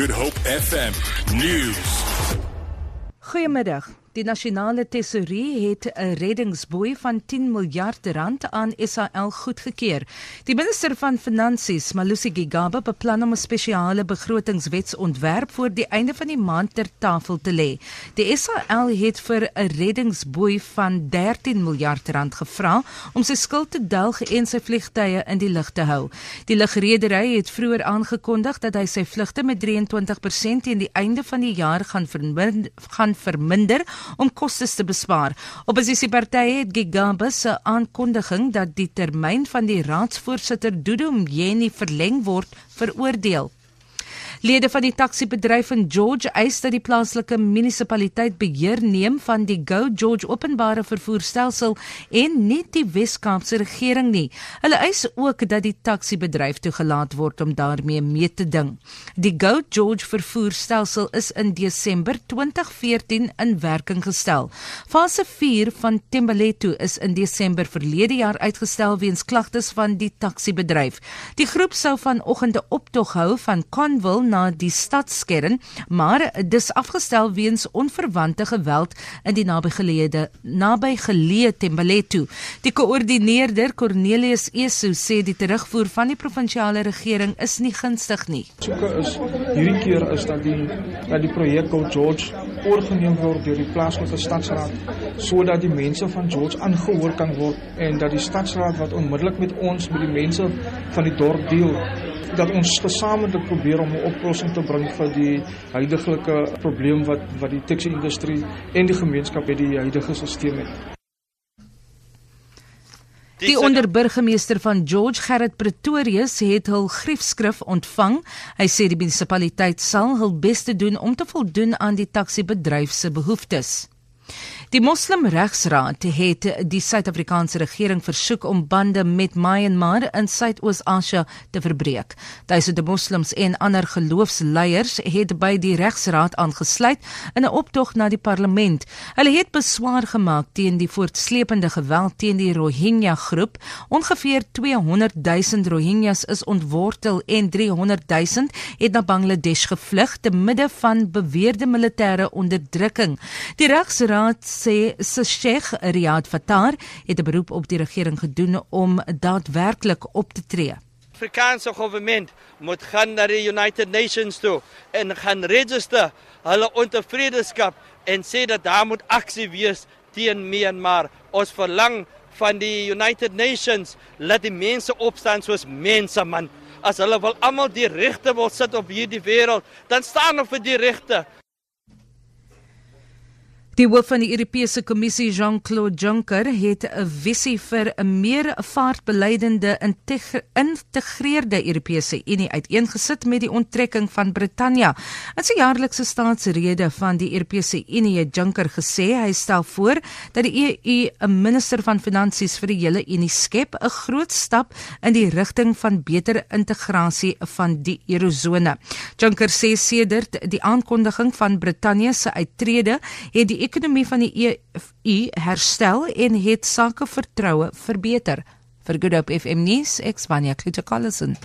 Good Hope FM News. Goeiemiddag. Die nasionale tesourie het 'n reddingsboei van 10 miljard rand aan SAL goedgekeur. Die minister van Finansies, Malusi Gigaba, beplan om 'n spesiale begrotingswetsontwerp voor die einde van die maand ter tafel te lê. Die SAL het vir 'n reddingsboei van 13 miljard rand gevra om sy skuld te delg en sy vliegtye in die lug te hou. Die lugredery het vroeër aangekondig dat hy sy vlugte met 23% teen die einde van die jaar gaan verminder, gaan verminder om kostes te bespaar. Opposisiepartye het Gigaba se aankondiging dat die termyn van die raadsvoorsitter Dudu Mjeni verleng word veroordeel. Lede van die taksiebedryf in George eis dat die plaaslike munisipaliteit beheer neem van die Go George openbare vervoerstelsel en nie die Wes-Kaapse regering nie. Hulle eis ook dat die taksiebedryf toegelaat word om daarmee mee te ding. Die Go George vervoerstelsel is in Desember 2014 in werking gestel. Fase 4 van Tembaletu is in Desember verlede jaar uitgestel weens klagtes van die taksiebedryf. Die groep sou vanoggend 'n optog hou van Conville na die stadskern, maar dis afgestel weens onverwante geweld in die nabygeleë nabygeleë Tembaletu. Die koördineerder Cornelius Esu sê die terugvoer van die provinsiale regering is nie gunstig nie. Soeke is hierdie keer is dat die dat die projek Go George oorgeneem word deur die plaaslike stadsraad sodat die mense van George aangehoor kan word en dat die stadsraad wat onmiddellik met ons met die mense van die dorp deel dat ons gesamentlik probeer om 'n oplossing te bring vir die huidige probleem wat wat die taxi-industrie en die gemeenskap het die huidige stelsel het. Die onderburgemeester van George Gerrit Pretorius het hul griefskrif ontvang. Hy sê die munisipaliteit sal hul bes te doen om te voldoen aan die taxi-bedryf se behoeftes. Die Moslem Regsraad het die Suid-Afrikaanse regering versoek om bande met Myanmar in Suidoos-Asië te verbreek. Duisende moslems en ander geloofsleiers het by die Regsraad aangesluit in 'n optog na die parlement. Hulle het beswaar gemaak teen die voortsleepende geweld teen die Rohingya groep. Ongeveer 200 000 Rohingyas is ontwortel en 300 000 het na Bangladesh gevlug te midde van beweerde militêre onderdrukking. Die Regsraad sê se Sheikh Riyad Fattar het 'n beroep op die regering gedoen om daadwerklik op te tree. Afrikaanse regering moet gaan na die United Nations toe en gaan register hulle ontevredeskap en sê dat daar moet aksie wees teen Myanmar. Ons verlang van die United Nations laat die mense opstaan soos mense man. As hulle wil almal die regte wil sit op hierdie wêreld, dan staan hulle vir die regte. Die hoof van die Europese Kommissie, Jean-Claude Juncker, het 'n visie vir 'n meer vaartbeleidende geïntegreerde Europese Unie uiteengesit met die onttrekking van Brittanje. In sy jaarlikse staatsrede van die Europese Unie het Juncker gesê hy stel voor dat die EU 'n minister van finansies vir die hele Unie skep, 'n groot stap in die rigting van beter integrasie van die eurozone. Juncker sê sedert die aankondiging van Brittanje se uittrede het die ekonomie van die EU herstel en het sake vertroue verbeter. Vir Good Hope FM nuus, ek Vanya Klitschkollison.